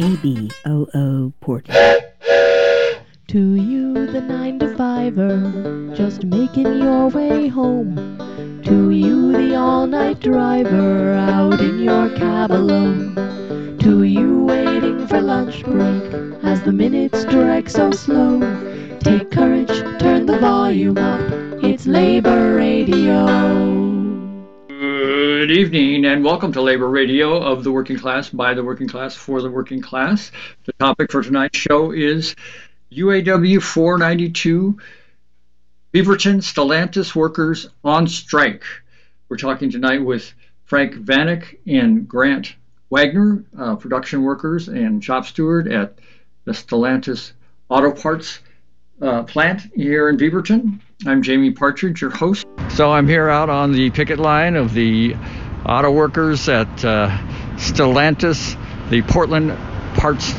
KBOO Portland. To you, the nine to fiver, just making your way home. To you, the all night driver, out in your cab alone. To you, waiting for lunch break, as the minutes drag so slow. Take courage, turn the volume up, it's Labor Radio. Good evening and welcome to Labor Radio of the Working Class by the Working Class for the Working Class. The topic for tonight's show is UAW 492 Beaverton Stellantis workers on strike. We're talking tonight with Frank Vanek and Grant Wagner, uh, production workers and shop steward at the Stellantis Auto Parts uh, plant here in Beaverton. I'm Jamie Partridge, your host. So I'm here out on the picket line of the auto workers at uh, Stellantis, the Portland Parts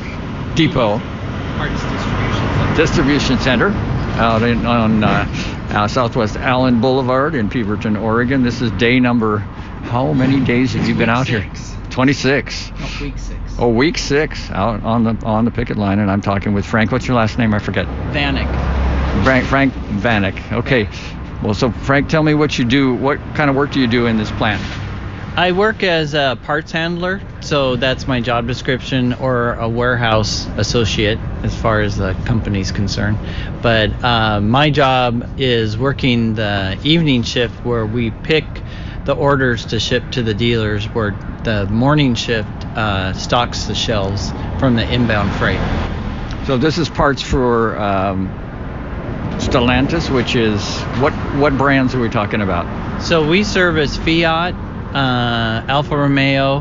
Depot. Parts distribution. Distribution Center out in, on uh, uh, Southwest Allen Boulevard in Beaverton, Oregon. This is day number. How many days have you been out here? 26. No, week six. Oh, week six out on the on the picket line, and I'm talking with Frank. What's your last name? I forget. Vanek. Frank Frank Vanek. Okay. Well, so Frank, tell me what you do. What kind of work do you do in this plant? I work as a parts handler, so that's my job description, or a warehouse associate as far as the company's concerned. But uh, my job is working the evening shift where we pick the orders to ship to the dealers, where the morning shift uh, stocks the shelves from the inbound freight. So this is parts for um, Stellantis, which is what what brands are we talking about? So we service Fiat, uh, Alfa Romeo,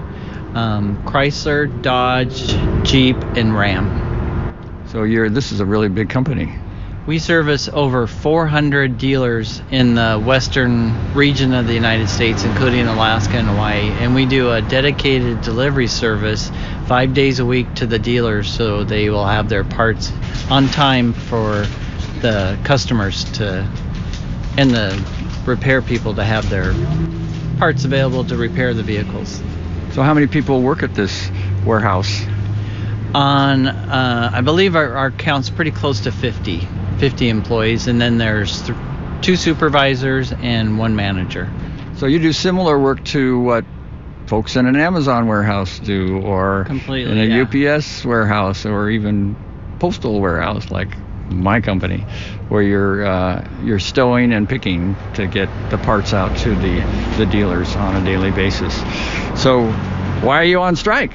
um, Chrysler, Dodge, Jeep, and Ram. So you're this is a really big company. We service over 400 dealers in the western region of the United States, including Alaska and Hawaii, and we do a dedicated delivery service five days a week to the dealers so they will have their parts on time for the customers to and the repair people to have their parts available to repair the vehicles. So how many people work at this warehouse? On, uh, I believe our, our count's pretty close to 50, 50 employees, and then there's th- two supervisors and one manager. So you do similar work to what folks in an Amazon warehouse do, or Completely, in a yeah. UPS warehouse, or even postal warehouse like my company, where you're uh, you're stowing and picking to get the parts out to the the dealers on a daily basis. So why are you on strike?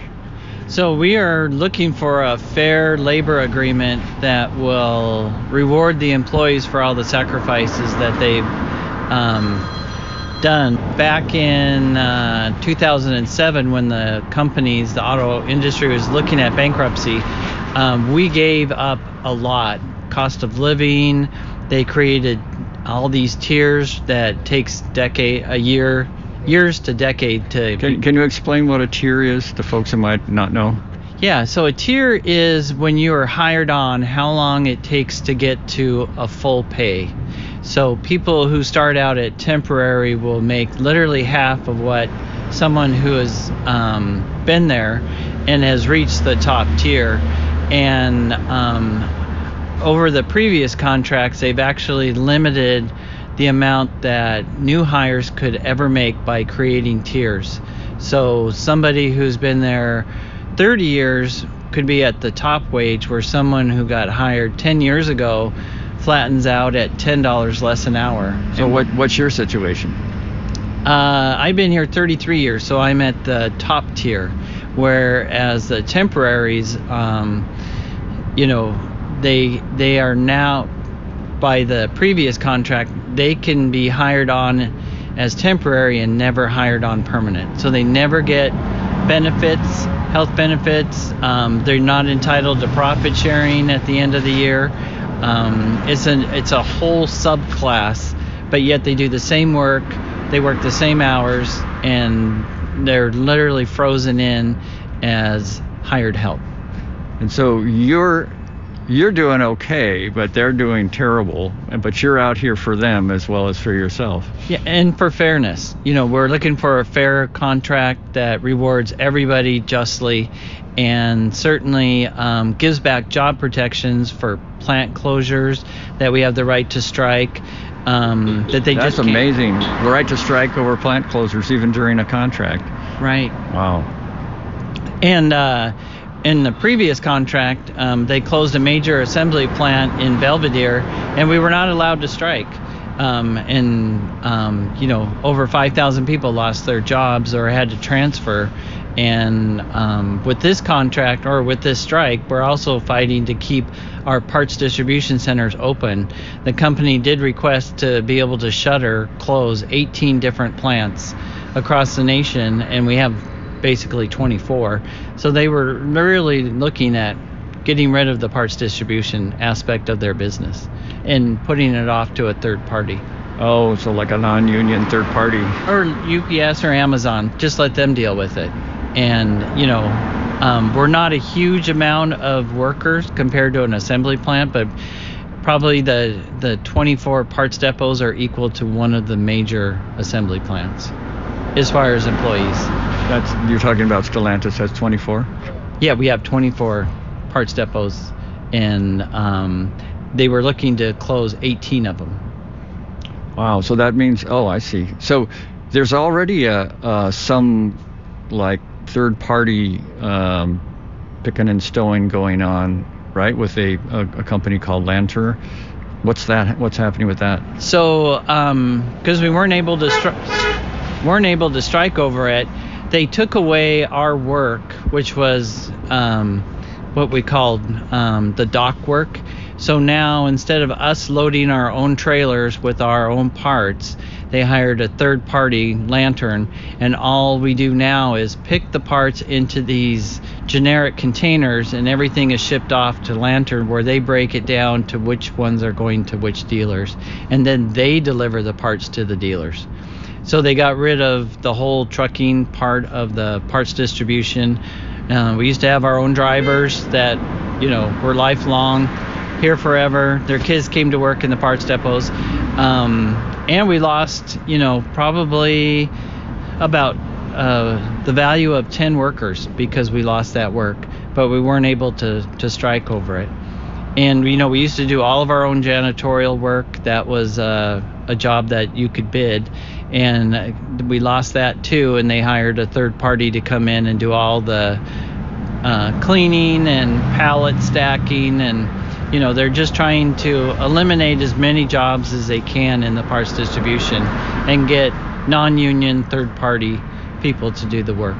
So we are looking for a fair labor agreement that will reward the employees for all the sacrifices that they've um, done. Back in uh, 2007, when the companies, the auto industry was looking at bankruptcy, um, we gave up a lot. Cost of living. They created all these tiers that takes decade, a year, years to decade to Can, can you explain what a tier is to folks who might not know? Yeah, so a tier is when you are hired on, how long it takes to get to a full pay. So people who start out at temporary will make literally half of what someone who has um, been there and has reached the top tier. And um, over the previous contracts, they've actually limited the amount that new hires could ever make by creating tiers. So somebody who's been there 30 years could be at the top wage, where someone who got hired 10 years ago flattens out at $10 less an hour. So what what's your situation? Uh, I've been here 33 years, so I'm at the top tier. Whereas the temporaries, um, you know, they they are now by the previous contract, they can be hired on as temporary and never hired on permanent. So they never get benefits, health benefits. Um, they're not entitled to profit sharing at the end of the year. Um, it's an it's a whole subclass, but yet they do the same work, they work the same hours, and they're literally frozen in as hired help. And so you're you're doing okay, but they're doing terrible. But you're out here for them as well as for yourself. Yeah, and for fairness, you know, we're looking for a fair contract that rewards everybody justly, and certainly um, gives back job protections for plant closures that we have the right to strike. Um, that they That's just amazing. The right to strike over plant closures even during a contract. right? Wow. And uh, in the previous contract, um, they closed a major assembly plant in Belvidere, and we were not allowed to strike. Um, and um, you know, over 5,000 people lost their jobs or had to transfer. And um, with this contract or with this strike, we're also fighting to keep our parts distribution centers open. The company did request to be able to shutter, close 18 different plants across the nation, and we have basically 24. So they were really looking at getting rid of the parts distribution aspect of their business and putting it off to a third party. Oh, so like a non-union third party. Or UPS or Amazon, just let them deal with it. And, you know, um, we're not a huge amount of workers compared to an assembly plant, but probably the, the 24 parts depots are equal to one of the major assembly plants as far as employees. That's you're talking about Stellantis has 24. Yeah, we have 24 parts depots, and um, they were looking to close 18 of them. Wow. So that means oh, I see. So there's already a uh, some like third party um, picking and stowing going on, right? With a, a, a company called Lanter. What's that? What's happening with that? So, because we weren't able to stri- weren't able to strike over it, they took away our work, which was um, what we called um, the dock work. So now, instead of us loading our own trailers with our own parts, they hired a third party Lanter, and all we do now is pick the parts into these generic containers, and everything is shipped off to Lanter where they break it down to which ones are going to which dealers, and then they deliver the parts to the dealers. So they got rid of the whole trucking part of the parts distribution. Uh, we used to have our own drivers that, you know, were lifelong, here forever. Their kids came to work in the parts depots. Um, and we lost, you know, probably about uh, the value of 10 workers because we lost that work, but we weren't able to, to strike over it. And, you know, we used to do all of our own janitorial work. That was uh, a job that you could bid. And we lost that too, and they hired a third party to come in and do all the uh, cleaning and pallet stacking and you know they're just trying to eliminate as many jobs as they can in the parts distribution and get non-union third party people to do the work.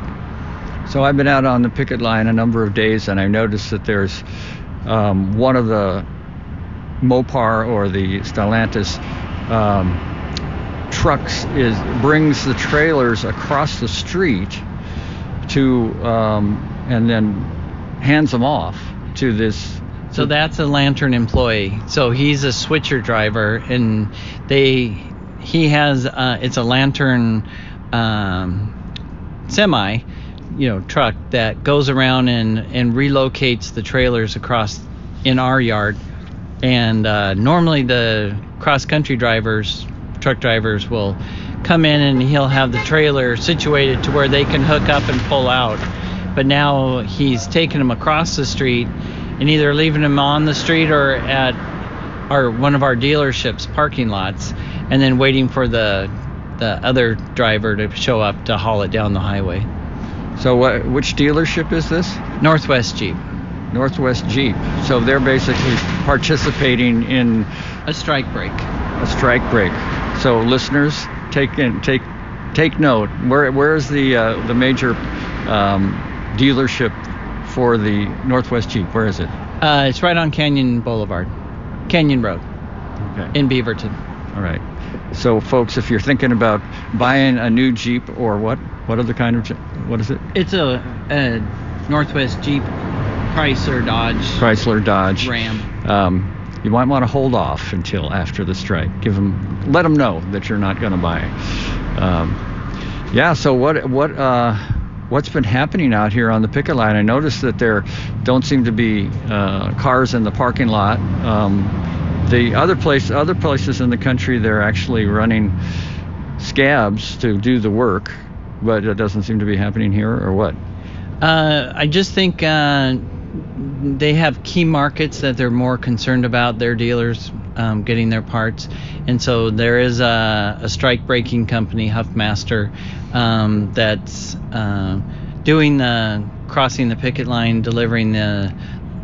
So I've been out on the picket line a number of days, and I noticed that there's um, one of the Mopar or the Stellantis um, trucks is brings the trailers across the street to um, and then hands them off to this. so that's a Lanter employee so he's a switcher driver and they he has uh, it's a Lanter um, semi you know truck that goes around and and relocates the trailers across in our yard and uh, normally the cross country drivers truck drivers will come in and he'll have the trailer situated to where they can hook up and pull out but now he's taking them across the street and either leaving them on the street or at our one of our dealerships parking lots and then waiting for the the other driver to show up to haul it down the highway So what? Which dealership is this? northwest jeep Northwest Jeep. So they're basically participating in a strike break a strike break. So listeners, take in, take take note. Where where is the uh, the major um, dealership for the Northwest Jeep? Where is it? uh, it's right on canyon boulevard canyon road Okay. in beaverton All right. So folks, if you're thinking about buying a new Jeep or what what other kind of Je- what is it? it's a, a northwest jeep chrysler dodge Chrysler, Dodge, ram Um, you might want to hold off until after the strike. Give them, let them know that you're not going to buy. Um, yeah. So what what uh, what's been happening out here on the picket line. I noticed that there don't seem to be uh, cars in the parking lot. Um, the other place, other places in the country, they're actually running scabs to do the work, but it doesn't seem to be happening here, or what? Uh, I just think uh, they have key markets that they're more concerned about their dealers um, getting their parts, and so there is a, a strike breaking company, Huffmaster, um, that's uh, doing the crossing the picket line, delivering the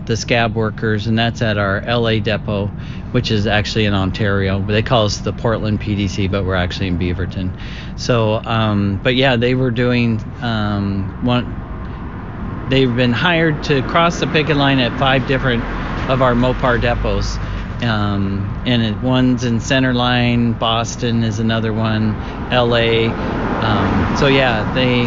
the scab workers, and that's at our LA depot, which is actually in Ontario. But they call us the Portland PDC, but we're actually in Beaverton. So, um, but yeah, they were doing um, one. They've been hired to cross the picket line at five different of our Mopar depots. Um, and it, one's in Centerline, Boston is another one, LA. Um, so yeah, they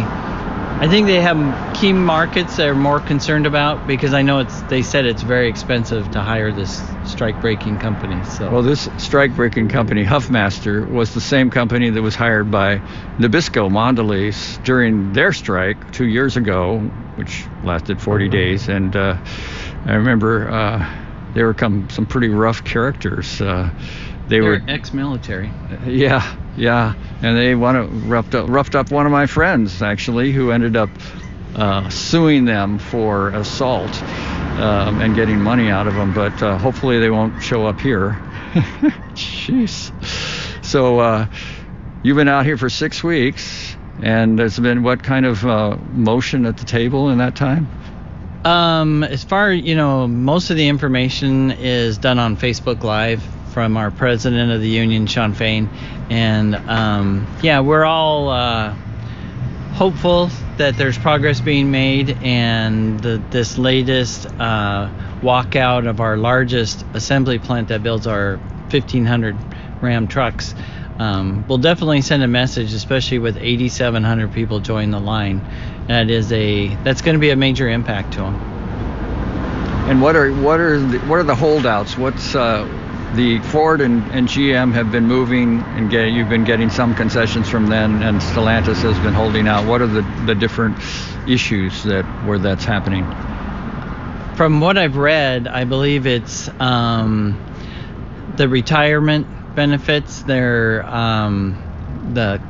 I think they have key markets they're more concerned about because I know it's they said it's very expensive to hire this strike breaking company. So well, this strike breaking company, Huffmaster, was the same company that was hired by Nabisco Mondelez during their strike two years ago, which lasted 40 days, and uh, I remember uh, they were come some pretty rough characters. Uh, they They're were ex-military. Yeah, yeah, and they want to roughed up, roughed up one of my friends actually, who ended up uh, suing them for assault um, and getting money out of them. But uh, hopefully they won't show up here. Jeez. So uh, you've been out here for six weeks, and there's been what kind of uh, motion at the table in that time? Um, as far you know, most of the information is done on Facebook Live from our president of the union, Shawn Fain, and um, yeah, we're all uh, hopeful that there's progress being made, and the, this latest uh, walkout of our largest assembly plant that builds our 1,500 Ram trucks. Um, will definitely send a message, especially with 8,700 people join the line. That is a that's going to be a major impact to them. And what are what are the, what are the holdouts? What's uh, the Ford and, and GM have been moving and get, you've been getting some concessions from them, and Stellantis has been holding out. What are the, the different issues that where that's happening? From what I've read, I believe it's um, the retirement benefits. Um, the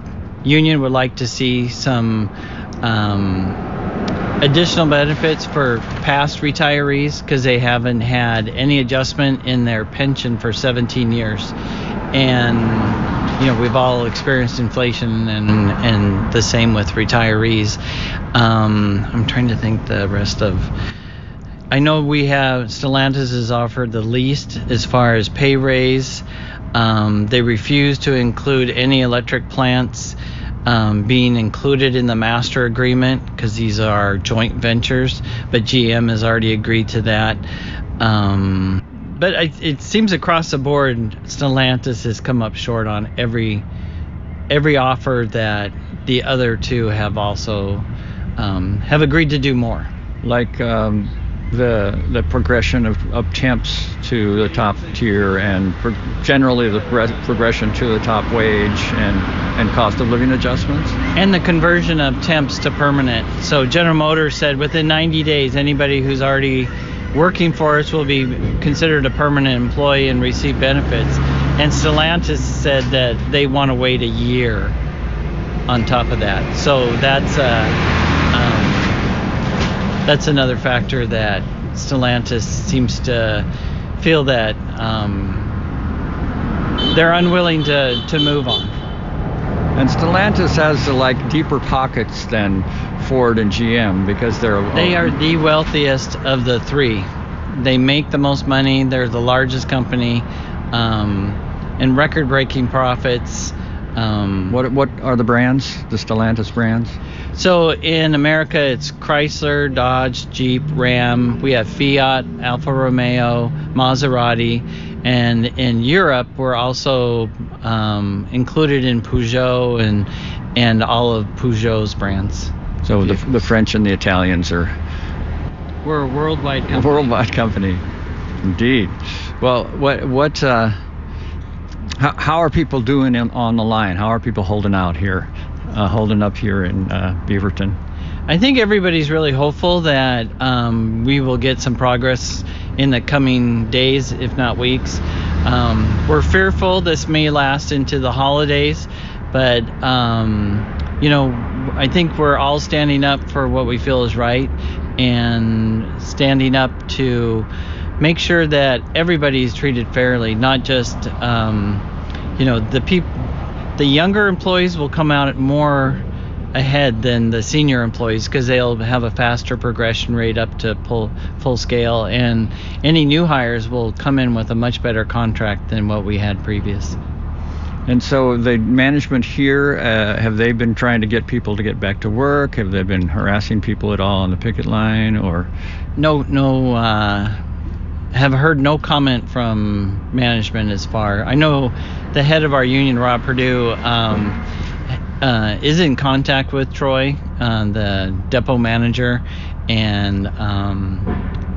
union would like to see some um, additional benefits for past retirees because they haven't had any adjustment in their pension for 17 years. And you know we've all experienced inflation and and the same with retirees. Um, i'm trying to think the rest of i know we have stellantis has offered the least as far as pay raise. Um, they refuse to include any electric plants um, being included in the master agreement because these are joint ventures, but GM has already agreed to that. Um, but I, it seems across the board, Stellantis has come up short on every every offer that the other two have also um, have agreed to do more. Like um, the the progression of, of temps to the top tier and pro- generally the pro- progression to the top wage and, and cost of living adjustments. And the conversion of temps to permanent. So general motors said within 90 days anybody who's already working for us will be considered a permanent employee and receive benefits. And stellantis said that they want to wait a year on top of that. So that's uh, that's another factor that Stellantis seems to feel that um, they're unwilling to, to move on. And Stellantis has like deeper pockets than Ford and GM because they're they are the wealthiest of the three. They make the most money. They're the largest company, um, and record-breaking profits. Um, what what are the brands? The Stellantis brands? So in America, it's Chrysler, Dodge, Jeep, Ram. We have Fiat, Alfa Romeo, Maserati, and in Europe, we're also um, included in Peugeot and and all of Peugeot's brands. So the, the French and the Italians are. We're a worldwide company. A worldwide company, indeed. Well, what what? Uh, how, how are people doing in, on the line? How are people holding out here? uh, holding up here in uh, Beaverton? I think everybody's really hopeful that um, we will get some progress in the coming days, if not weeks. Um, we're fearful this may last into the holidays, but um, you know, I think we're all standing up for what we feel is right and standing up to make sure that everybody is treated fairly, not just um, you know the people. The younger employees will come out more ahead than the senior employees because they'll have a faster progression rate up to full full scale, and any new hires will come in with a much better contract than what we had previous. And so the management here, uh, have they been trying to get people to get back to work? Have they been harassing people at all on the picket line, or? No, no. Uh, have heard no comment from management as far. I know the head of our union, Rob Purdue, um, uh, is in contact with Troy, uh, the depot manager, and um,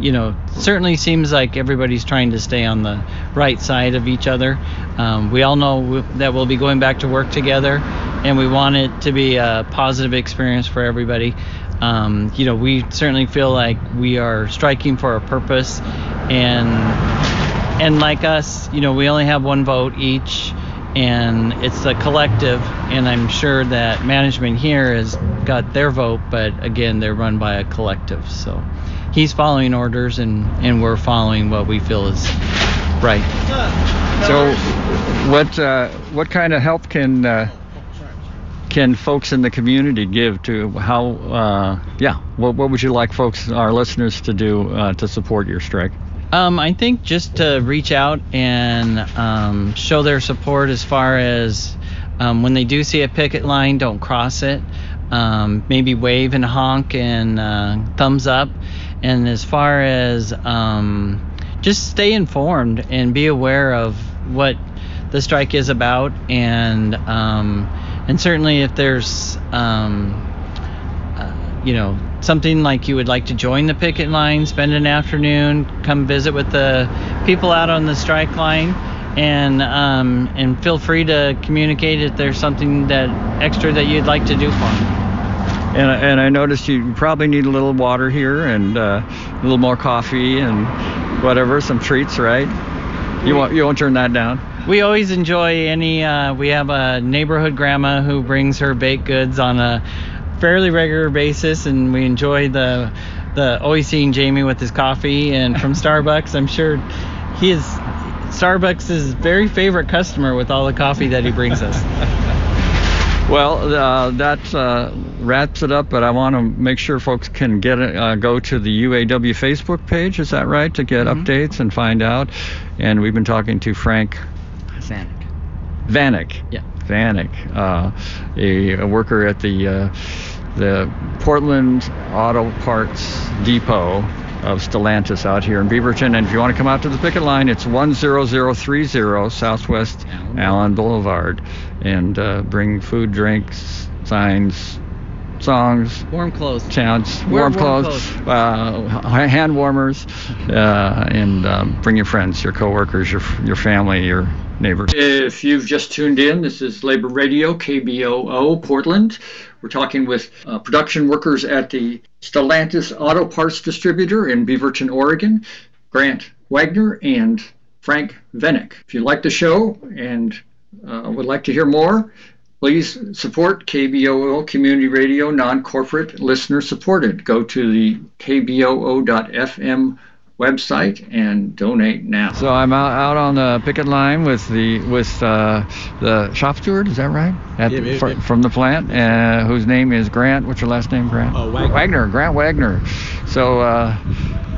you know certainly seems like everybody's trying to stay on the right side of each other. Um, we all know that we'll be going back to work together, and we want it to be a positive experience for everybody. Um, you know, we certainly feel like we are striking for a purpose, and and like us, you know, we only have one vote each and it's a collective. And i'm sure that management here has got their vote but again they're run by a collective. So he's following orders and and we're following what we feel is right. So what uh, what kind of help can uh, can folks in the community give to how uh, yeah what, what would you like folks our listeners to do uh, to support your strike um, I think just to reach out and um, show their support as far as um, when they do see a picket line, don't cross it. Um, maybe wave and honk and uh, thumbs up. And as far as um, just stay informed and be aware of what the strike is about, and um, and certainly if there's uh, you know something like you would like to join the picket line, spend an afternoon, come visit with the people out on the strike line, and um, and feel free to communicate if there's something that extra that you'd like to do for them. And, and I noticed you probably need a little water here and uh, a little more coffee and whatever, some treats, right? You won't you won't turn that down. We always enjoy any. Uh, we have a neighborhood grandma who brings her baked goods on a fairly regular basis, and we enjoy the the always seeing Jamie with his coffee. And from Starbucks, I'm sure he is Starbucks' very favorite customer with all the coffee that he brings us. Well, uh, that uh, wraps it up, but I want to make sure folks can get uh, go to the UAW Facebook page. Is that right? To get mm-hmm. updates and find out. And we've been talking to Frank Vanek. Vanek. Yeah. Vanek, uh, a, a, worker at the uh, the Portland Auto Parts Depot of Stellantis out here in Beaverton. And if you want to come out to the picket line, it's 10030 Southwest Allen, Allen Boulevard. And uh, bring food, drinks, signs, songs, warm clothes, chants, warm, warm clothes, clothes. Uh, hand warmers, uh, and um, bring your friends, your coworkers, your your family, your neighbors. If you've just tuned in, this is Labor Radio KBOO Portland. We're talking with uh, production workers at the Stellantis Auto Parts Distributor in Beaverton, Oregon, Grant Wagner and Frank Vanek. If you like the show and uh, would like to hear more, Please support KBOO Community Radio, non-corporate, listener supported. Go to the kboo.fm website and donate now. So I'm out, out on the picket line with the with uh, the shop steward. Is that right? At yeah, the, for, from the plant, uh, whose name is Grant. What's your last name, Grant? Uh, Wagner. Wagner. Grant Wagner. So. Uh,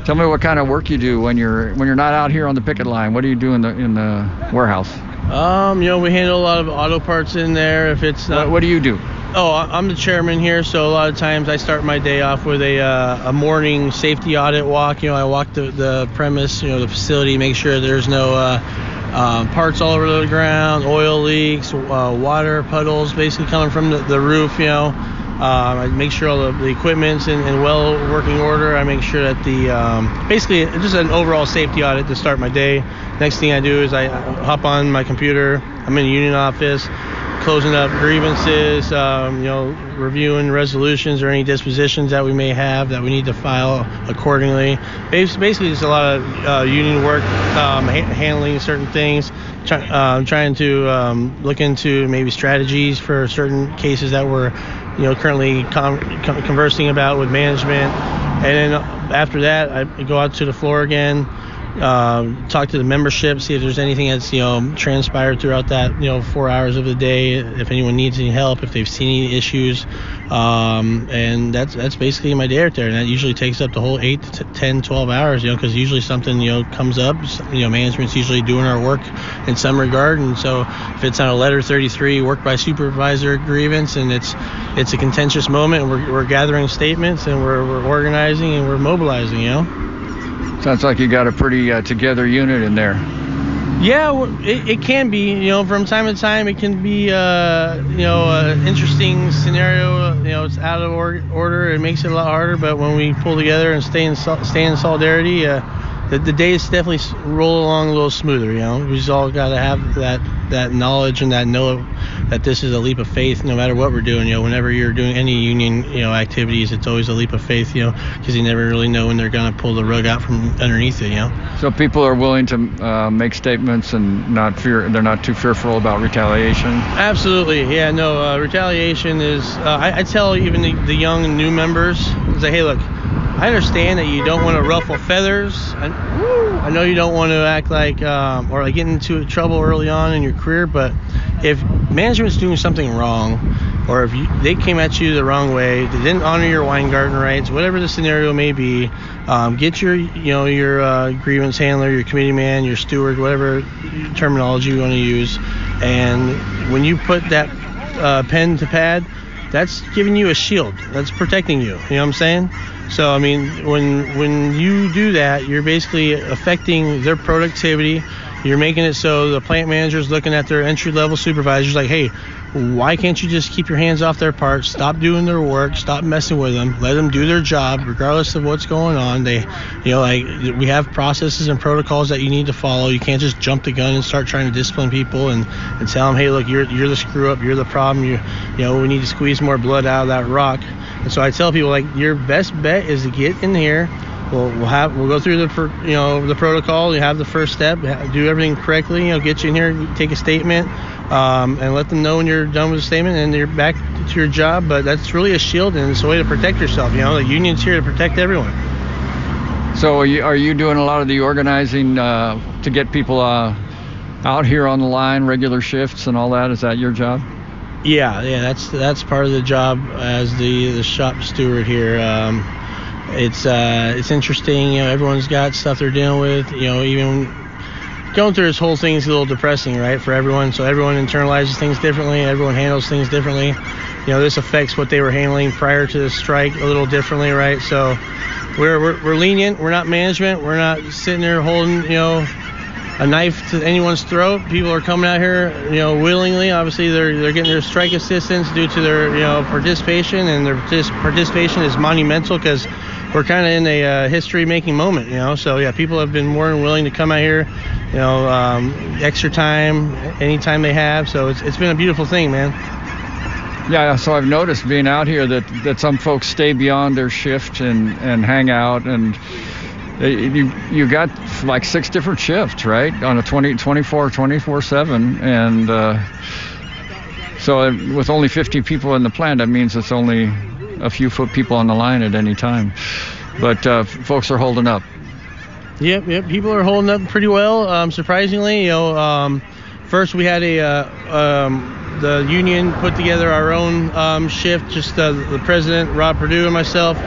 tell me what kind of work you do when you're when you're not out here on the picket line. What do you do in the in the warehouse? Um, you know, we handle a lot of auto parts in there. If it's not, what, what do you do? Oh, I'm the chairman here, so a lot of times I start my day off with a uh, a morning safety audit walk. You know, I walk the, the premise, you know, the facility, make sure there's no uh, um, parts all over the ground, oil leaks, uh, water puddles basically coming from the, the roof. You know, um, I make sure all the, the equipment's in, in, well working order. I make sure that the um, basically just an overall safety audit to start my day. Next thing I do is I hop on my computer. I'm in the union office closing up grievances, um, you know, reviewing resolutions or any dispositions that we may have that we need to file accordingly. Basically, it's a lot of uh, union work, um, ha- handling certain things, try, uh, trying to um, look into maybe strategies for certain cases that we're, you know, currently con- conversing about with management. And then after that, I go out to the floor again uh, talk to the membership, see if there's anything that's you know transpired throughout that you know four hours of the day. If anyone needs any help, if they've seen any issues, um, and that's that's basically my day right there. And that usually takes up the whole eight to 10, 12 hours, you know, because usually something you know comes up. You know, management's usually doing our work in some regard, and so if it's on a letter 33, work by supervisor grievance, and it's it's a contentious moment, and we're, we're gathering statements and we're, we're organizing and we're mobilizing, you know. Sounds like you got a pretty uh, together unit in there. Yeah, it, it, can be. You know, from time to time, it can be, uh, you know, an interesting scenario. You know, it's out of order. It makes it a lot harder. But when we pull together and stay in stay in solidarity, uh, the, the days definitely roll along a little smoother. You know, we just all got to have that that knowledge and that know that this is a leap of faith, no matter what we're doing. You know, whenever you're doing any union you know activities, it's always a leap of faith. You know, because you never really know when they're gonna pull the rug out from underneath it. You know. So people are willing to uh, make statements and not fear. They're not too fearful about retaliation. Absolutely. Yeah. No. Uh, retaliation is. Uh, I, I, tell even the, the young and new members, say, hey, look I understand that you don't want to ruffle feathers. I, I know you don't want to act like um, or like get into trouble early on in your career, but if management's doing something wrong, or if you, they came at you the wrong way, they didn't honor your Weingarten rights, whatever the scenario may be, um, get your you know your uh, grievance handler, your committee man, your steward, whatever terminology you want to use, and when you put that uh, pen to pad, that's giving you a shield. That's protecting you. You know what I'm saying? So I mean, when when you do that, you're basically affecting their productivity. You're making it so the plant manager's looking at their entry level supervisors like, hey, why can't you just keep your hands off their parts? Stop doing their work. Stop messing with them. Let them do their job, regardless of what's going on. They, you know, like we have processes and protocols that you need to follow. You can't just jump the gun and start trying to discipline people and, and tell them, hey, look, you're you're the screw up. You're the problem. You, you know, we need to squeeze more blood out of that rock. And so I tell people like your best bet is to get in here. We'll, we'll have we'll go through the you know the protocol. You have the first step, do everything correctly. You know, get you in here, take a statement, um, and let them know when you're done with the statement and you're back to your job. But that's really a shield and it's a way to protect yourself. You know, the union's here to protect everyone. So are you, are you doing a lot of the organizing uh, to get people uh, out here on the line, regular shifts and all that? Is that your job? Yeah, yeah, that's that's part of the job as the the shop steward here. Um, it's uh, it's interesting. You know, everyone's got stuff they're dealing with. You know, even going through this whole thing is a little depressing, right, for everyone. So everyone internalizes things differently. Everyone handles things differently. You know, this affects what they were handling prior to the strike a little differently, right? So we're we're, we're lenient. We're not management. We're not sitting there holding you know a knife to anyone's throat. People are coming out here, you know, willingly. Obviously, they're they're getting their strike assistance due to their you know participation, and their participation is monumental because we're kind of in a uh, history-making moment, you know. So yeah, people have been more than willing to come out here, you know, um, extra time, any time they have. So it's it's been a beautiful thing, man. Yeah, so I've noticed being out here that that some folks stay beyond their shift and and hang out and you you got like six different shifts, right? On a 20, 24, 24 7. And uh, so with only 50 people in the plant, that means it's only a few foot people on the line at any time. But uh, folks are holding up. Yep, yep. People are holding up pretty well. Um, surprisingly, you know, um, first we had a uh, um, the union put together our own um, shift. Just uh, the president, Rob Perdue, and myself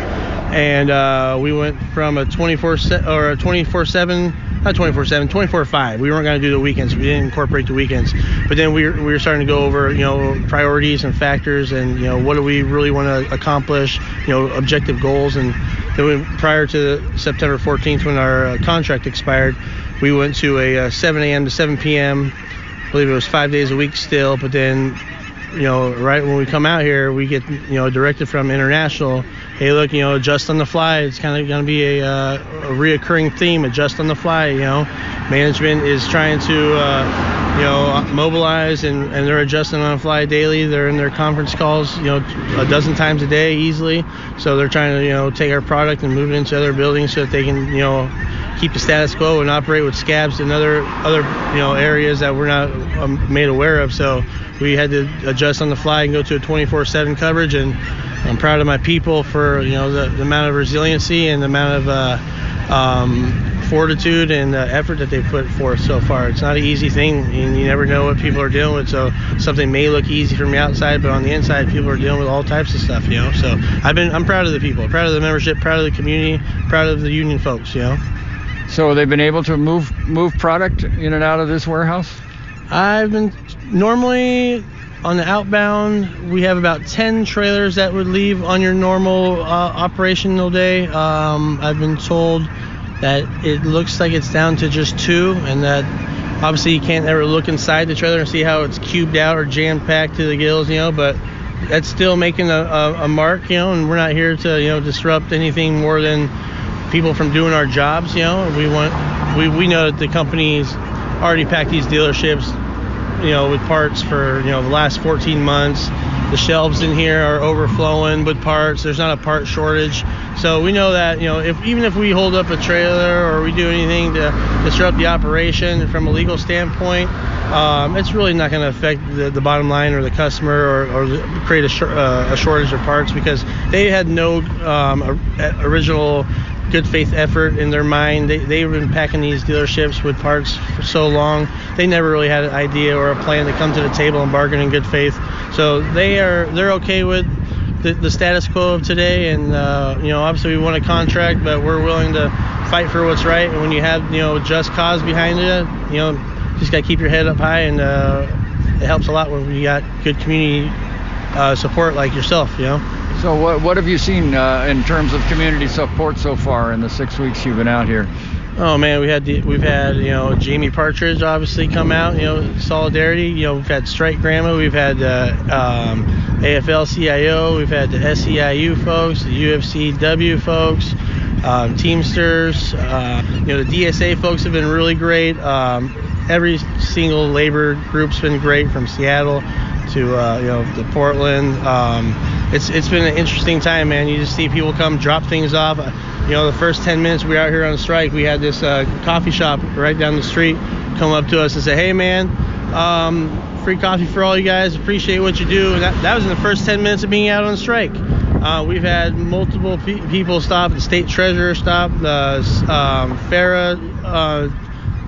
and uh, we went from a 24 se- or a 24 7 not 24 7 24 5 we weren't going to do the weekends we didn't incorporate the weekends. But then we were, we were starting to go over you know priorities and factors and you know what do we really want to accomplish you know objective goals. And then we, prior to september 14th when our uh, contract expired we went to a uh, 7 a.m to 7 p.m I believe it was five days a week still but then you know, right when we come out here, we get, you know, directed from international. Hey, look, you know, adjust on the fly. It's kind of going to be a, uh, a reoccurring theme. Adjust on the fly. You know, management is trying to, uh, you know, mobilize and, and they're adjusting on the fly daily. They're in their conference calls, you know, a dozen times a day easily. So they're trying to, you know, take our product and move it into other buildings so that they can, you know, keep the status quo and operate with scabs in other other you know areas that we're not um, made aware of. So we had to adjust on the fly and go to a 24/7 coverage. And I'm proud of my people for you know the, the amount of resiliency and the amount of uh, um, fortitude and uh, effort that they put forth so far. It's not an easy thing, and you never know what people are dealing with. So something may look easy from the outside, but on the inside, people are dealing with all types of stuff. You know, so I've been I'm proud of the people, proud of the membership, proud of the community, proud of the union folks. You know. So they've been able to move move product in and out of this warehouse. I've been normally on the outbound. We have about 10 trailers that would leave on your normal uh, operational day. Um, I've been told that it looks like it's down to just two, and that obviously you can't ever look inside the trailer and see how it's cubed out or jam packed to the gills, you know. But that's still making a, a, a mark, you know. And we're not here to you know disrupt anything more than people from doing our jobs. You know, we want we, we know that the companies already packed these dealerships, you know, with parts for you know the last 14 months. The shelves in here are overflowing with parts. There's not a part shortage, so we know that you know if even if we hold up a trailer or we do anything to disrupt the operation from a legal standpoint, um, it's really not going to affect the, the, bottom line or the customer or, or create a, sh- uh, a, shortage of parts because they had no um, original good faith effort in their mind. They, they've been packing these dealerships with parts for so long. They never really had an idea or a plan to come to the table and bargain in good faith. So they are they're okay with the, the status quo of today. And uh, you know, obviously we want a contract, but we're willing to fight for what's right. And when you have you know just cause behind you, you know, just gotta keep your head up high, and uh, it helps a lot when you got good community uh, support like yourself. You know. So what, what have you seen uh, in terms of community support so far in the six weeks you've been out here? Oh man, we had the, we've had you know Jamie Partridge obviously come out. You know solidarity. You know we've had Strike Grandma. We've had uh, um, AFL-CIO. We've had the SEIU folks, the UFCW folks, um, Teamsters. Uh, you know the DSA folks have been really great. Um, every single labor group's been great from Seattle to uh, you know to Portland. Um, it's it's been an interesting time, man. You just see people come drop things off. Uh, you know, the first 10 minutes we were out here on strike, we had this uh, coffee shop right down the street come up to us and say, "Hey, man, um, free coffee for all you guys. Appreciate what you do." And that, that was in the first 10 minutes of being out on strike. Uh, we've had multiple pe- people stop. The state treasurer stopped. Uh, um, Farah uh,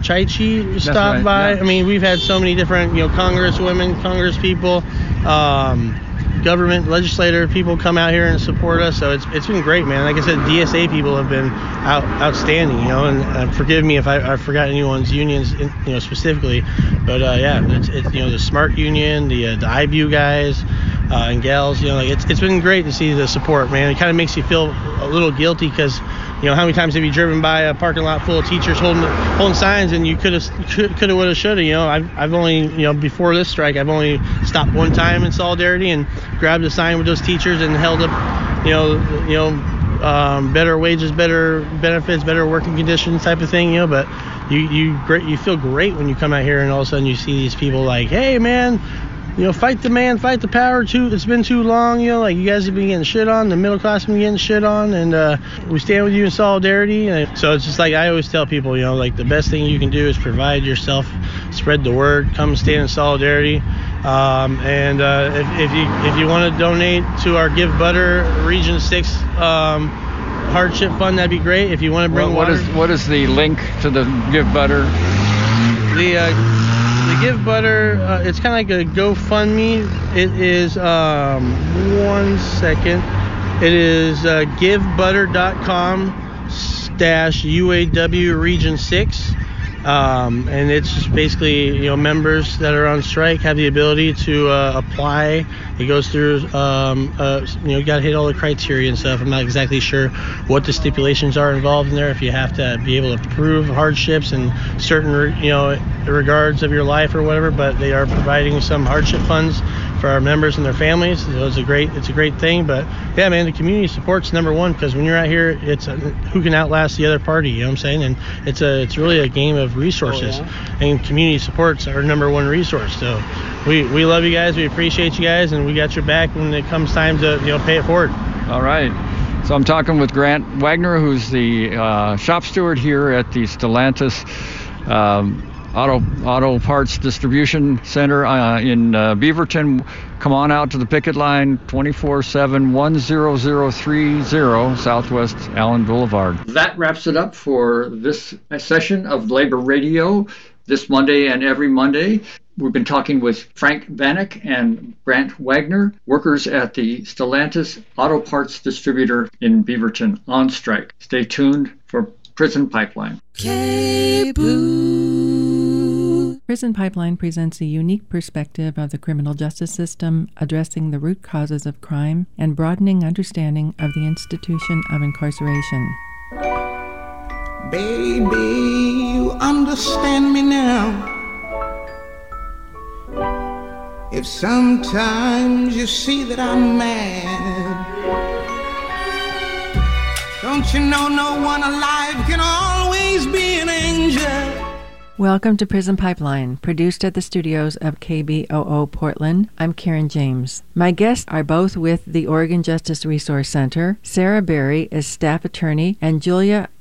Chaichi stopped right, by. Yeah. I mean, we've had so many different, you know, Congress women, Congress people. Um, government legislator people come out here and support us. So it's it's been great, man. Like I said, DSA people have been out, outstanding, you know. And uh, forgive me if I, I forgot anyone's unions, in, you know, specifically. But uh, yeah, it's, it's, you know the Smart Union, the uh, the IBU guys uh, and gals. You know, like it's it's been great to see the support, man. It kind of makes you feel a little guilty because you know, how many times have you driven by a parking lot full of teachers holding holding signs and you could have could have would have should have. You know, I've I've only you know before this strike I've only stopped one time in solidarity and grabbed a sign with those teachers and held up, you know, you know, um, better wages, better benefits, better working conditions type of thing. You know, but you you great you feel great when you come out here and all of a sudden you see these people like, hey man, you know, fight the man, fight the power. Too, it's been too long. You know, like you guys have been getting shit on. The middle class have been getting shit on, and uh, we stand with you in solidarity. And so it's just like I always tell people, you know, like the best thing you can do is provide yourself, spread the word, come stand in solidarity. Um, and uh, if, if, you if you want to donate to our Give Butter Region Six um, hardship fund, that'd be great. If you want to bring well, what water, is what is the link to the Give Butter? The uh, Give Butter, uh, it's kind of like a GoFundMe. It is, um, one second. It is uh, givebutter.com dash UAW Region 6. Um, and it's just basically you know members that are on strike have the ability to uh, apply. It goes through um, uh, you know you got to hit all the criteria and stuff. I'm not exactly sure what the stipulations are involved in there. If you have to be able to prove hardships and certain you know regards of your life or whatever, but they are providing some hardship funds for our members and their families. So it's a great it's a great thing. But yeah, man, the community support's number one because when you're out here, it's a, who can outlast the other party. You know what I'm saying? And it's a it's really a game of resources, Oh, and community support's our number one resource. So we we love you guys. We appreciate you guys, and we got your back when it comes time to you know pay it forward. All right. So I'm talking with Grant Wagner, who's the uh, shop steward here at the Stellantis um, Auto Auto Parts Distribution Center uh, in uh, Beaverton. Come on out to the picket line, 24/7 10030 Southwest Allen Boulevard. That wraps it up for this session of Labor Radio this Monday and every Monday. We've been talking with Frank Vanek and Grant Wagner, workers at the Stellantis Auto Parts Distributor in Beaverton on strike. Stay tuned for Prison Pipeline. Prison Pipeline presents a unique perspective of the criminal justice system, addressing the root causes of crime and broadening understanding of the institution of incarceration. Baby, you understand me now. If sometimes you see that I'm mad, don't you know no one alive can always be an angel? Welcome to Prison Pipeline, produced at the studios of KBOO Portland. I'm Karen James. My guests are both with the Oregon Justice Resource Center. Sarah Berry is staff attorney, and Julia